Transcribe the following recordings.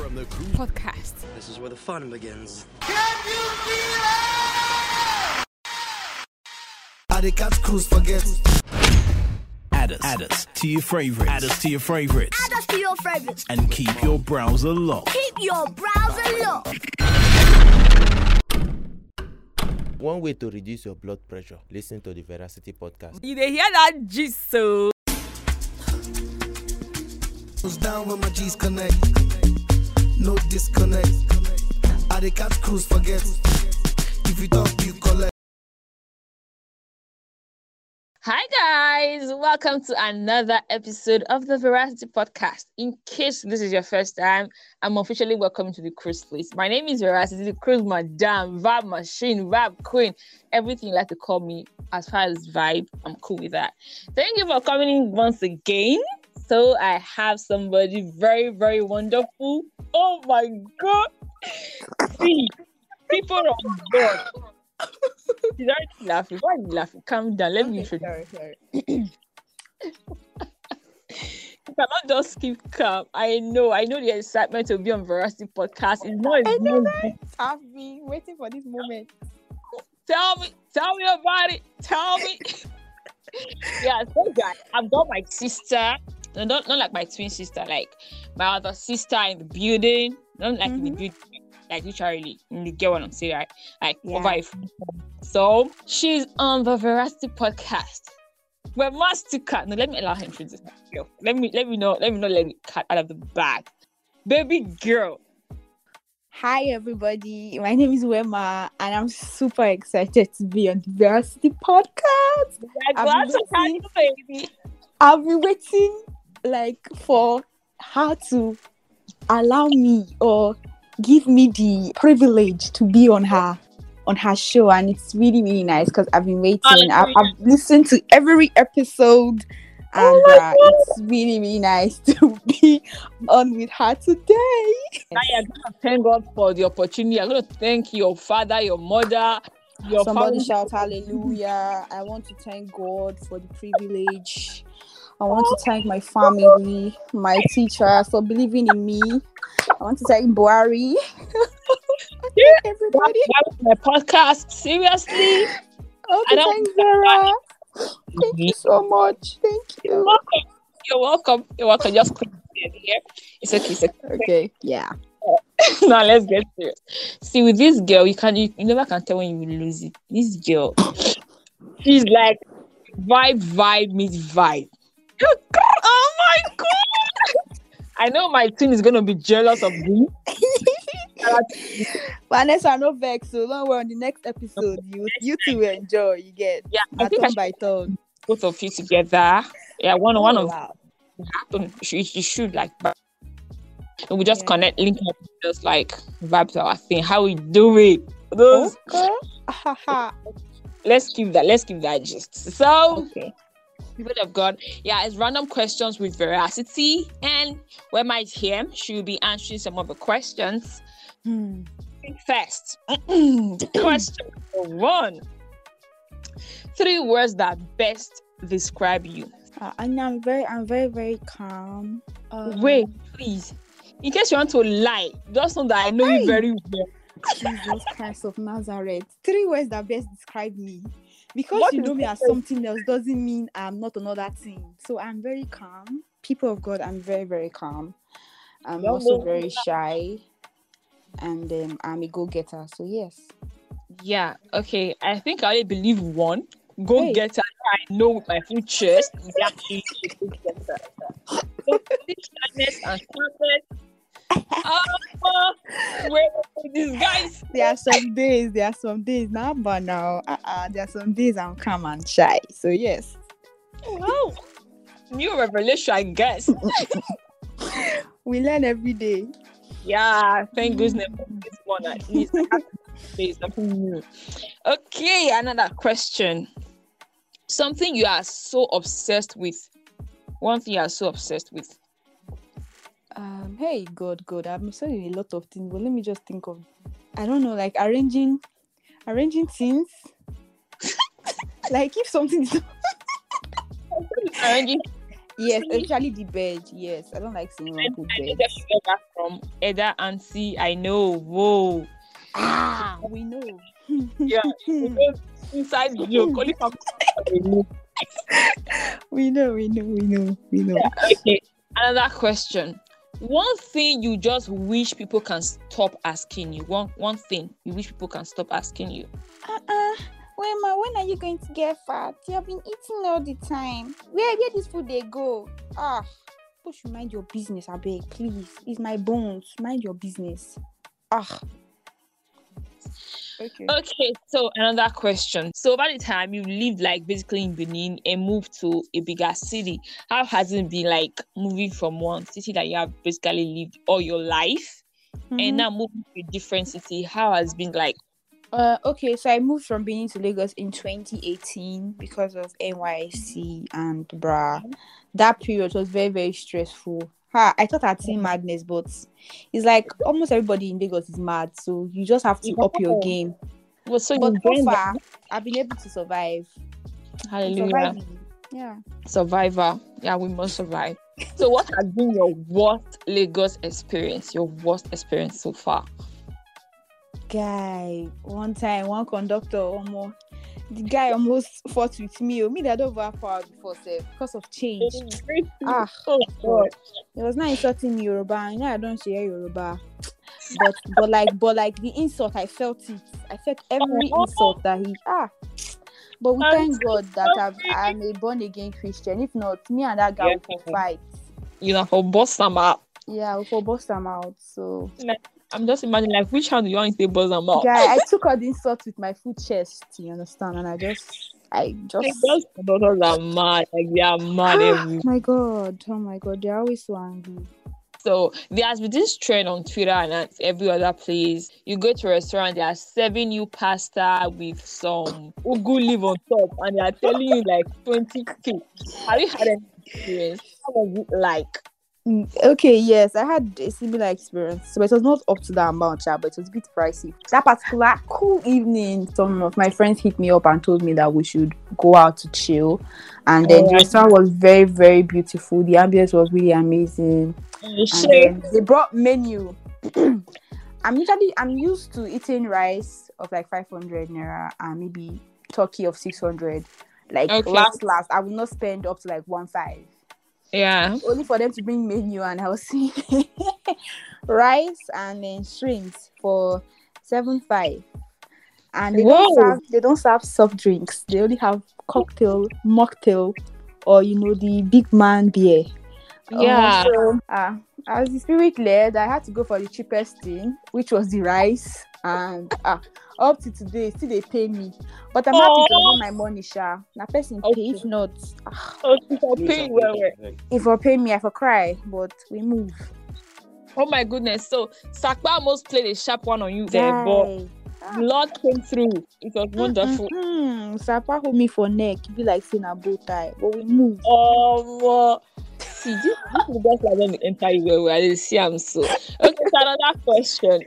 from the crew. podcast. This is where the fun begins. I the cat cruise forget. Add us, add us to your favorites. Add us to your favorites. Add us to your favorites. And keep your browser locked. Keep your browser locked. One way to reduce your blood pressure, listen to the Veracity podcast. You dey hear that gist so? Goes down when my G's connect. No disconnect. I cruise forget. If you talk, you collect. Hi guys, welcome to another episode of the Veracity Podcast. In case this is your first time, I'm officially welcoming to the cruise place. My name is Veracity, the cruise madam, vibe machine, vibe queen, everything you like to call me. As far as vibe, I'm cool with that. Thank you for coming in once again. So I have somebody very, very wonderful. Oh my god. See, people on board. She's already laughing. Why are you laughing? Calm down. Let me introduce. Sorry, sorry. You cannot just keep calm. I know, I know the excitement to be on Veracity podcast. It's not I know easy. I've been waiting for this moment. Tell me, tell me about it. Tell me. yeah, so guys, I've got my sister. No, not, not like my twin sister, like my other sister in the building. Not like in the Mhm. building, like literally. You get what I'm saying, right? Like Yeah. over a. So she's on the Veracity podcast. We're Mastercard. No, let me allow her introduce herself. Let me let me know. Let me know. Let me cut out of the bag. Baby girl. Hi, everybody. My name is Wema, and I'm super excited to be on the Veracity podcast. We're I've glad been to baby. I've been waiting like for her to allow me or give me the privilege to be on her on her show, and it's really really nice because I've been waiting. I've, I've listened to every episode. And Oh uh, it's really, really nice to be on with her today. Now you're gonna thank God for the opportunity. I'm gonna thank your father, your mother, your Somebody family. shout hallelujah. I want to thank God for the privilege. I want to thank my family, my teachers for believing in me. I want to thank Buhari. Yeah. Everybody. That my podcast. Seriously. I want I to thank Zara. Thank you so much. Thank you. You're welcome. You're welcome. You're welcome. Just click here. It's okay. It's okay. Okay. Yeah. now let's get serious. See, with this girl, you can you, you never can tell when you will lose it. This girl, she's like vibe, vibe meets vibe. Oh my god! I know my team is gonna be jealous of me. Vanessa, no vex. So don't worry. On the next episode, you you two will enjoy. You get. Yeah, I think I by turn. both of you together. Yeah, one oh, one Oh, of wow. happen. You, you should like, we just Yeah. connect, link up, just like vibes our thing. How we do it? Those. Okay. Let's keep that. Let's keep that gist. So. okay. People of God, yeah, it's random questions with veracity, and where my here, she will be answering some of the questions. Hmm. First, question one: Three words that best describe you. Uh, and I'm very, I'm very, very calm. Um, Wait, please. In case you want to lie, just know that I know you very well. Jesus Christ of Nazareth. Three words that best describe me. Because What you know me as something else doesn't mean I'm not another thing. So I'm very calm. People of God, I'm very, very calm. I'm No, also very shy. And um, I'm a go-getter. So yes. Yeah, okay. I think I only believe one. Go Hey. get. I know with my full chest. Yeah, she- she go get. So, and. Oh, wait, these guys. There are some days, there are some days now, but now, uh-uh, there are some days I'm calm and shy. So yes. Wow. New revelation, I guess. We learn every day. Yeah, thank goodness this one at least. I have to say something new. Okay, another question. Something you are so obsessed with. One thing you are so obsessed with. Um, hey, God, God, I'm sorry a lot of things, but let me just think of, I don't know, like arranging, arranging things. like if something is Arranging Yes, especially the bed. Yes, I don't like seeing I bed. just get that from Eda and C. I know. Whoa. Ah, we know. Yeah. Inside joke. Only from we know, we know, we know, we know. Okay. Another question. One thing you just wish people can stop asking you. One one thing you wish people can stop asking you. Uh-uh. Wait, ma, when are you going to get fat? You have been eating all the time. Where where this food they go? Ah, push you mind your business, I beg, please. It's my bones. Mind your business. Ah. Okay. Okay, so another question. So by the time you lived like basically in Benin and moved to a bigger city, how has it been like moving from one city that you have basically lived all your life Mhm. and now moving to a different city? How has it been like? Uh, okay, so I moved from Benin to Lagos in 2018 because of NYSC and bra. That period was very, very stressful. Ha, I thought I'd seen madness, but it's like almost everybody in Lagos is mad, so you just have to up your game. Well, so But so joined the- far, I've been able to survive. I'm Hallelujah. Yeah. Survivor. Yeah, we must survive. So what has been your worst Lagos experience? Your worst experience so far? Guy, one time, one conductor, almost the guy almost fought with me. Oh, me that don't have power before, sef, because of change. Ah, Oh God. It was not insulting me Yoruba. You know I don't share Yoruba. But but like but like the insult I felt it. I felt every Oh. insult that he ah. But we thank God that I've, I'm a born again Christian. If not, me and that guy Yeah. will fight. You know, for boss them up. Yeah, for bust them out. So I'm just imagining like which hand do you want to say boss them up? guy, I took all the insult with my full chest. You understand? And I just I just those conductors are mad. Like they are mad. Ah, every- oh my god, oh my god, they're always so angry. so there has been this trend on Twitter and at every other place. You go to a restaurant, they are serving you pasta with some ugu leaf on top, and they are telling you like 20k. Have you had any experience? How was it like? Okay, yes, I had a similar experience, but it was not up to that amount, yeah, but it was a bit pricey. That particular cool evening, some of my friends hit me up and told me that we should go out to chill, and then the oh. restaurant was very, very beautiful. The ambience was really amazing, oh, then they brought menu. I'm usually I'm used to eating rice of like 500 naira and maybe turkey of 600. Like Okay. last, last, I will not spend up to like one five Yeah. only for them to bring menu and I was seeing rice and then shrimps for seven five. And they don't Whoa. serve they don't serve soft drinks. They only have cocktail, mocktail, or you know the big man beer. Um, Yeah. so, uh, as the spirit led, I had to go for the cheapest thing, which was the rice. And uh, up to today, still they pay me. But I'm happy to Aw. have my money, Sha. Now person Okay. pay. If not, Oh, people pay you well, well. if I pay me, I for cry. But we move. Oh my goodness. So Sapa almost played a sharp one on you there, but Guy. Lord came through. It was wonderful. Mm-hmm. Sapa hold me for neck, be like saying a bow tie, but we move. Oh, see, this, this is just like when we enter you well, well. I didn't see I'm so. Okay, so another question.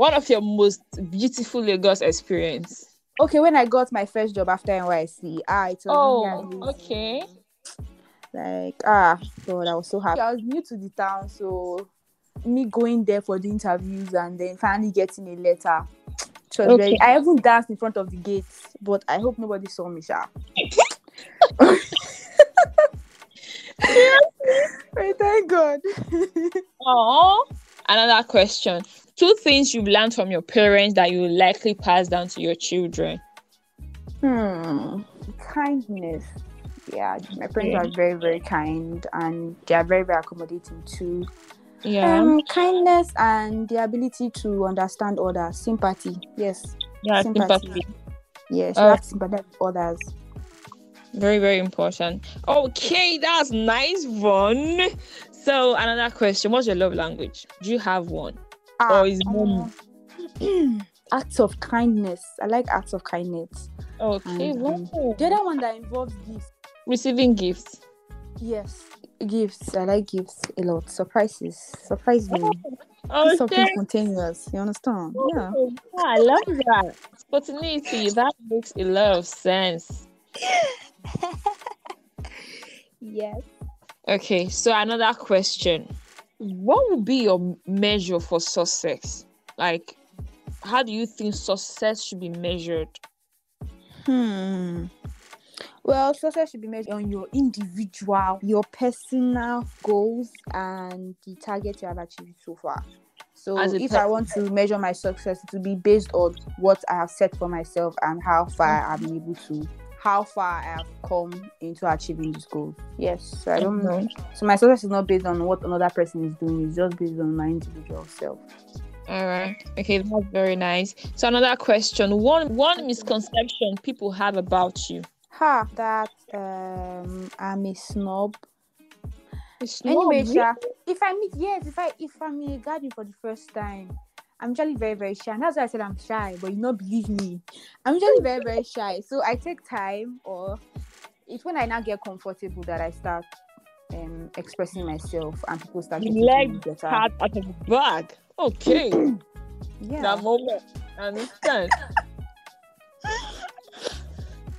One of your most beautiful Lagos experience. Okay, when I got my first job after NYSC, ah, it was Oh, really okay. Like ah, God, I was so happy. I was new to the town, so me going there for the interviews and then finally getting a letter. It was Okay. very, I even danced in front of the gates, but I hope nobody saw me, Sha. Wait, thank God. Oh, another question. Two things you've learned from your parents that you will likely pass down to your children. Hmm. Kindness. Yeah, my parents Okay. are very, very kind and they are very, very accommodating too. Yeah. Um, kindness and the ability to understand others. Sympathy. Yes. yeah, sympathy. sympathy. Yes. Uh, to with others. Very, very important. Okay, that's nice one. So another question. What's your love language? Do you have one? Ah, or is money? um, acts of kindness. I like acts of kindness. Okay. And, um. The other one that involves gifts. Receiving gifts. Yes. Gifts. I like gifts a lot. Surprises. Surprise me. Oh, Something spontaneous. You understand? Yeah. you. I love that. Spontaneity. That makes a lot of sense. Yes. Okay, so another question. What would be your measure for success? Like, how do you think success should be measured? Hmm. Well, success should be measured on your individual, your personal goals, and the target you have achieved so far. So, if I want to measure my success, it will be based on what I have set for myself and how far I'm able to, how far I have come into achieving this goal. Yes, so I don't know. So, my success is not based on what another person is doing; it's just based on my individual self. All right. Okay, that's very nice. So another question. One one misconception people have about you. Ha! That um, I'm a snob. It's Anyway, not Sha, if I meet yes, if I if I'm in a garden for the first time, I'm usually very very shy. And that's why I said I'm shy, but you not believe me. I'm usually very very shy, so I take time, or it's when I now get comfortable that I start um expressing myself, and people start You like better. out of the bag. Okay. Yeah. that moment. I understand.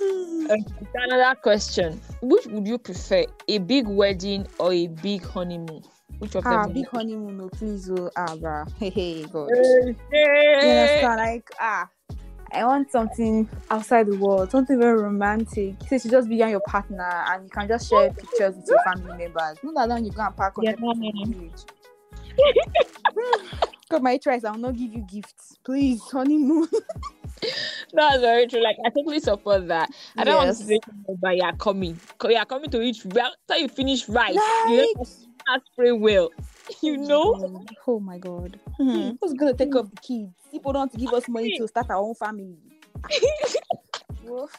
Another question. Which would you prefer? A big wedding or a big honeymoon? Which of Ah, them? big honeymoon, no, please, oh, ah, bruh. Hey, hey, God. prefer? You understand? Like, ah, I want something outside the world, something very romantic. So you should just be on your partner and you can just share pictures with your family members. Not that long you go and park on Yeah. the village. God, my choice, I will not give you gifts. Please, honeymoon. That's very true. Like I totally support that. I don't want to say but you are coming. Co- You are coming to each well after you finish right. You Like- to spray well. You know? Oh my God. Hmm. Who's gonna take off the kids? People don't give us money to start our own family.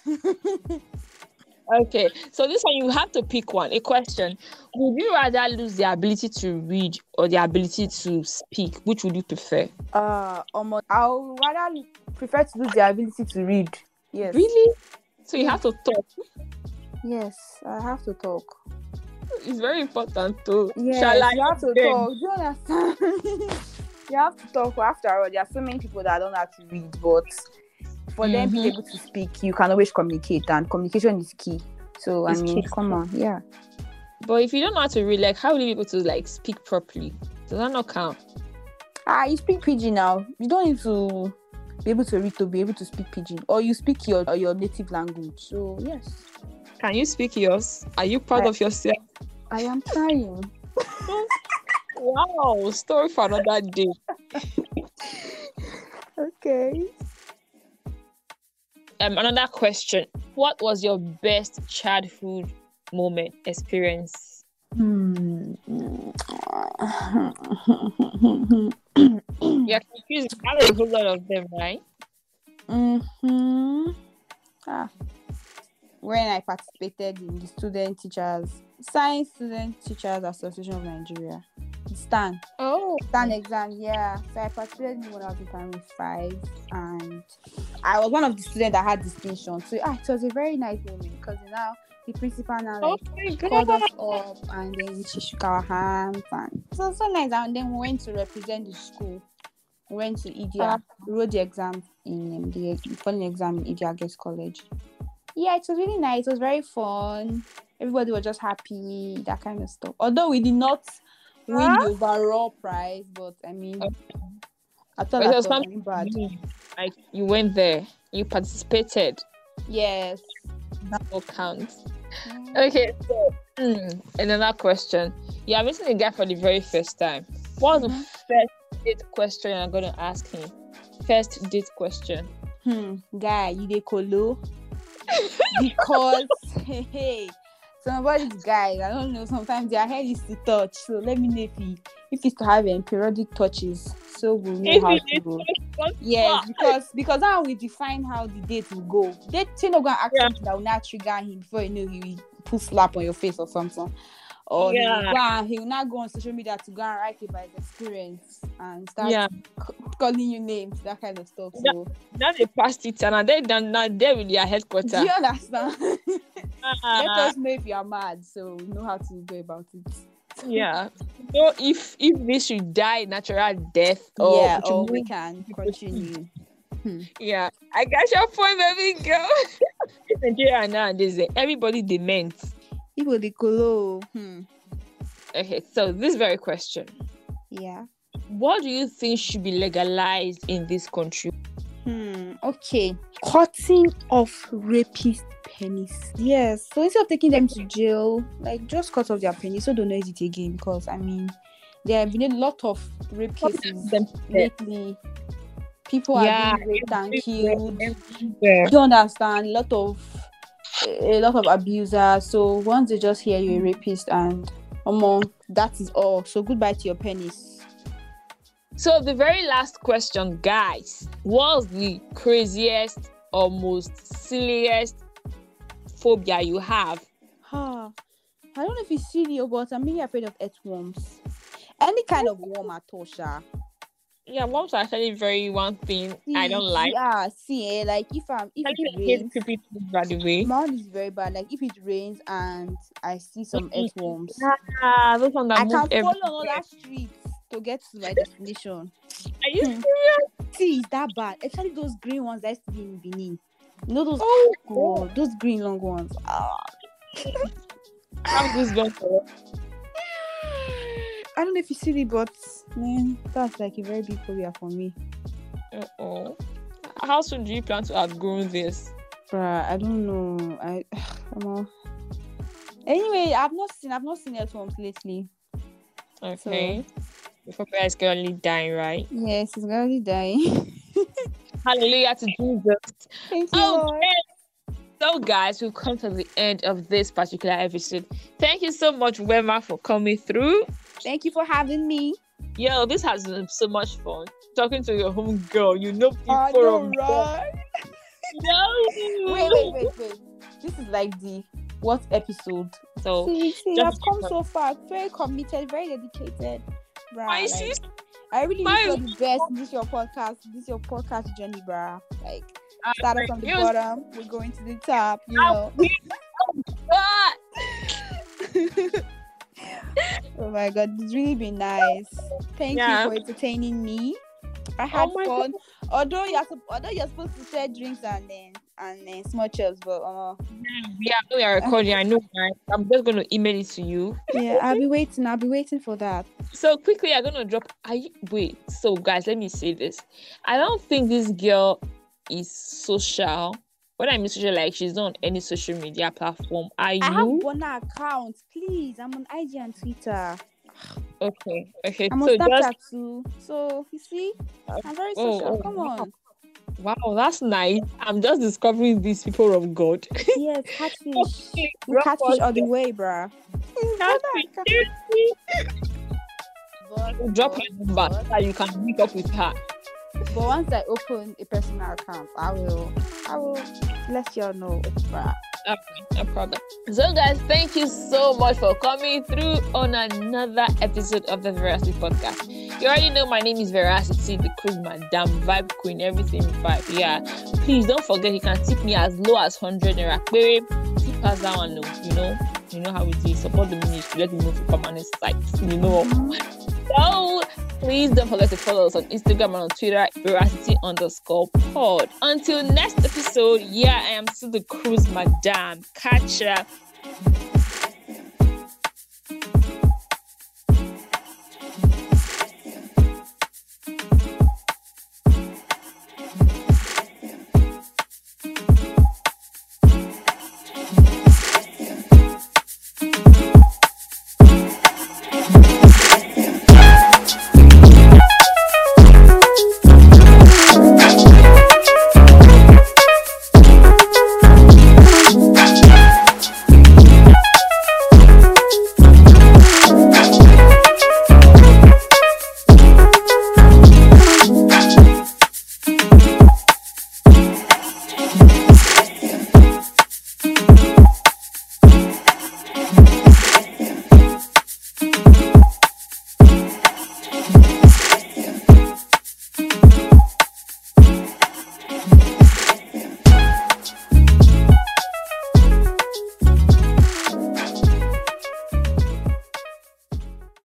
Okay. So this one you have to pick one. A question. Would you rather lose the ability to read or the ability to speak? Which would you prefer? uh, um, I'll rather prefer to lose the ability to read. Yes. Really? So you have to talk. Yes, I have to talk. It's very important to Yes, Shall I you have to then? talk. Do you understand? you have to talk. After all, there are so many people that don't have to read, but for them being Mhm. able to speak, you can always communicate, and communication is key. So I mean, key. come on, yeah. But if you don't know how to read, like how will you be able to like speak properly? Does that not count? Ah, you speak pidgin now. You don't need to be able to read to be able to speak pidgin, or you speak your your native language. So yes, Can you speak yours? Are you proud I- of yourself? I am trying. Wow, story for another day. Okay. Um, another question. What was your best childhood moment experience? Hmm. You're confused. I have a whole lot of them, right? Mm-hmm. Ah. When I participated in the Student Teachers Science Student Teachers Association of Nigeria, STAN. Oh, STAN exam, yeah. So I participated in when I was in primary five, and I was one of the students that had distinction. So ah, it was a very nice moment because now the principal now like okay, called us up and then she shook our hands and so so nice. And then we went to represent the school. We went to Idia we wrote the exam in um, the final exam in Idia Girls College yeah it was really nice it was very fun everybody was just happy that kind of stuff although we did not win the overall prize but I mean I thought But it that was something bad. Like you went there, you participated. yes That counts. Okay, so mm, another question. You are meeting a guy for the very first time. What's the first date question I'm going to ask him? First date question. hmm, guy, you dey colo? because hey, hey, some of these guys, I don't know, sometimes their head is to touch. So let me know if he if he's to have um, periodic touches, so we'll know If how to go. Yes, because because now we define how the date will go. Still not gonna act Yeah. that will not trigger him before you know he will put slap on your face or something. Or Yeah. he will not go on social media to go and write about his experience and start Yeah, c- calling you names, that kind of stuff. So now they passed it and they done now there with their headquarters. do you understand? Let Ah, us know if you are mad, so we know how to go about it. yeah. So if if this should die natural death or yeah, or we can continue. yeah, I got your point, baby girl. Nigeria eh, everybody dement. People the colo. Hmm. Okay, so this very question. Yeah. What do you think should be legalized in this country? Hmm. Okay. Cutting off rapist penis. Yes. So instead of taking them to jail, like just cut off their penis so don't noise it again. Because I mean, there have been a lot of rape cases lately. People are being raped and killed. Yeah. You understand? A lot of a lot of abusers. So once they just hear you're a rapist and um, that is all. So goodbye to your penis. So the very last question, guys, what's the craziest or most silliest phobia you have? Huh. I don't know if it's silly or but I'm really afraid of earthworms. Any kind of worm at all. Yeah, worms are actually very one thing I don't like. Yeah, see, eh, like if I'm if I it rains, things, by the way. own is very bad. Like if it rains and I see some earthworms, Ah, those ones that I move can follow all another street to get to my destination. Are you Hmm. serious? See, it's that bad. Actually, those green ones that to be in Benin. You know those Oh, oh, those green long ones. Ah. I have goosebumps. for it. I don't know if you see it, but man, that's like a very big phobia for me. Uh-oh. How soon do you plan to outgrow this? Bruh, I don't know. I I'm. Anyway, I've not seen I've not seen earthworms lately. Okay. The phobia is currently dying, right? Yes, it's gonna dying. Hallelujah to Jesus. Thank you. Oh, okay. So, guys, we've come to the end of this particular episode. Thank you so much, Wema, for coming through. Thank you for having me. Yo, this has been so much fun. Talking to your home girl, you know people I know, right? No. Wait, wait, wait, wait. This is like the what episode? So, see, see, I've come so far. Very committed, very dedicated. Bruh, my like, I really wish you the best. in This your podcast. This is your podcast journey, bruh. Like started from the bottom, we're going to the top. You know. Oh my god, it's really been nice. Thank Yeah. you for entertaining me. I had Oh fun. Although you're although you're supposed to share drinks and then and then small chips, but uh, Yeah, I know you're recording. I know, right? I'm just going to email it to you. yeah, I'll be waiting. I'll be waiting for that. So quickly, I'm gonna drop. I wait. So guys, let me say this. I don't think this girl is social. When I mean social, like she's not on any social media platform. Are I have you? one account, please. I'm on IG and Twitter. Okay. Okay. I'm on So Snapchat just too. So you see, I'm very Oh, social. oh, Come wow. on. wow, that's nice. I'm just discovering these people of God. Yes, catfish. Okay, catfish all the way, bruh. But, Drop her number so that you can meet up with her. But once I open a personal account, I will I will let y'all know. Bruh. Okay, no problem. So, guys, thank you so much for coming through on another episode of the Veracity Podcast. You already know my name is Veracity, the cruise madam, vibe queen, everything vibe. Yeah, please don't forget you can tip me as low as 100 naira. Tip us that one low, you know. You know how it is. Support the ministry, let me move to permanent site. You know. Mm-hmm. So please don't forget to follow us on Instagram and on Twitter, veracity underscore pod. Until next episode, yeah, I am still the cruise madam. Catch ya.